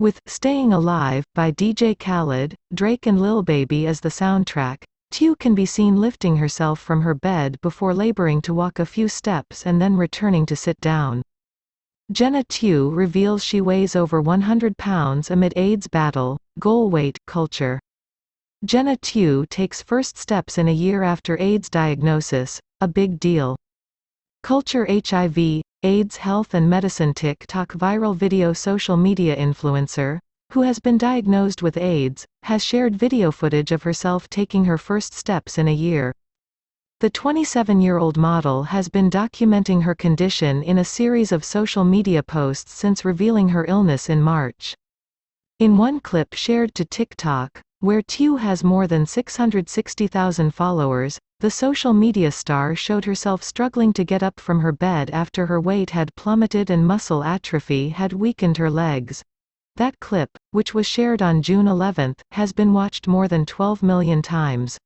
With Staying Alive by DJ Khaled, Drake and Lil Baby as the soundtrack, Tew can be seen lifting herself from her bed before laboring to walk a few steps and then returning to sit down. Gena Tew reveals she weighs over 100 pounds amid AIDS battle, goal weight, culture. Gena Tew takes first steps in a year after AIDS diagnosis, a big deal. Culture HIV, AIDS health and medicine TikTok viral video social media influencer, who has been diagnosed with AIDS, has shared video footage of herself taking her first steps in a year. The 27-year-old model has been documenting her condition in a series of social media posts since revealing her illness in March. In one clip shared to TikTok, where Tew has more than 660,000 followers, the social media star showed herself struggling to get up from her bed after her weight had plummeted and muscle atrophy had weakened her legs. That clip, which was shared on June 11, has been watched more than 12 million times.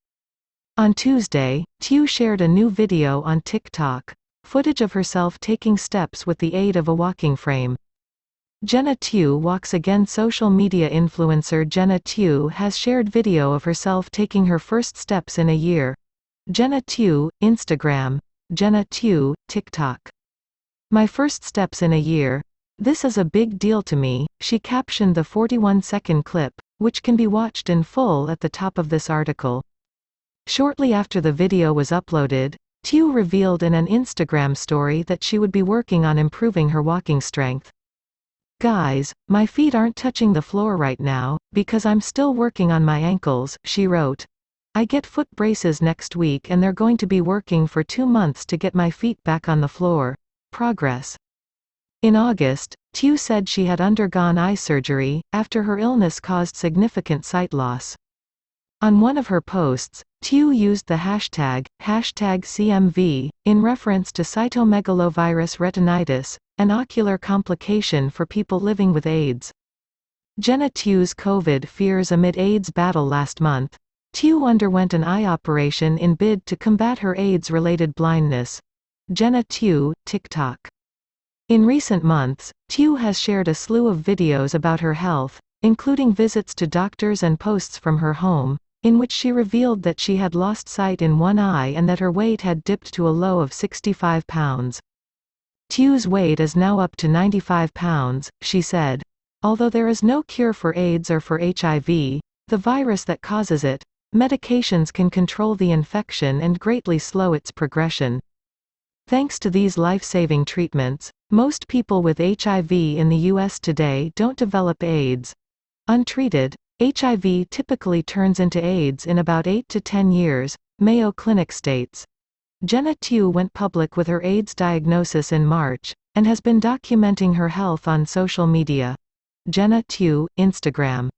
On Tuesday, Tew shared a new video on TikTok, footage of herself taking steps with the aid of a walking frame. Gena Tew walks again Social media influencer Gena Tew has shared video of herself taking her first steps in a year. Gena Tew, Instagram. Gena Tew, TikTok. My first steps in a year. This is a big deal to me, she captioned the 41-second clip, which can be watched in full at the top of this article. Shortly after the video was uploaded, Tew revealed in an Instagram story that she would be working on improving her walking strength. Guys, my feet aren't touching the floor right now, because I'm still working on my ankles, she wrote. I get foot braces next week and they're going to be working for two months to get my feet back on the floor. Progress. In August, Tew said she had undergone eye surgery, after her illness caused significant sight loss. On one of her posts, Tew used the hashtag, hashtag CMV, in reference to cytomegalovirus retinitis, an ocular complication for people living with AIDS. Gena Tew's COVID fears amid AIDS battle last month. Tew underwent an eye operation in bid to combat her AIDS-related blindness. Gena Tew, TikTok. In recent months, Tew has shared a slew of videos about her health, including visits to doctors and posts from her home, in which she revealed that she had lost sight in one eye and that her weight had dipped to a low of 65 pounds. Tew's weight is now up to 95 pounds, she said. Although there is no cure for AIDS or for HIV, the virus that causes it, medications can control the infection and greatly slow its progression. Thanks to these life-saving treatments, most people with HIV in the U.S. today don't develop AIDS. Untreated, HIV typically turns into AIDS in about 8 to 10 years, Mayo Clinic states. Gena Tew went public with her AIDS diagnosis in March, and has been documenting her health on social media. Gena Tew, Instagram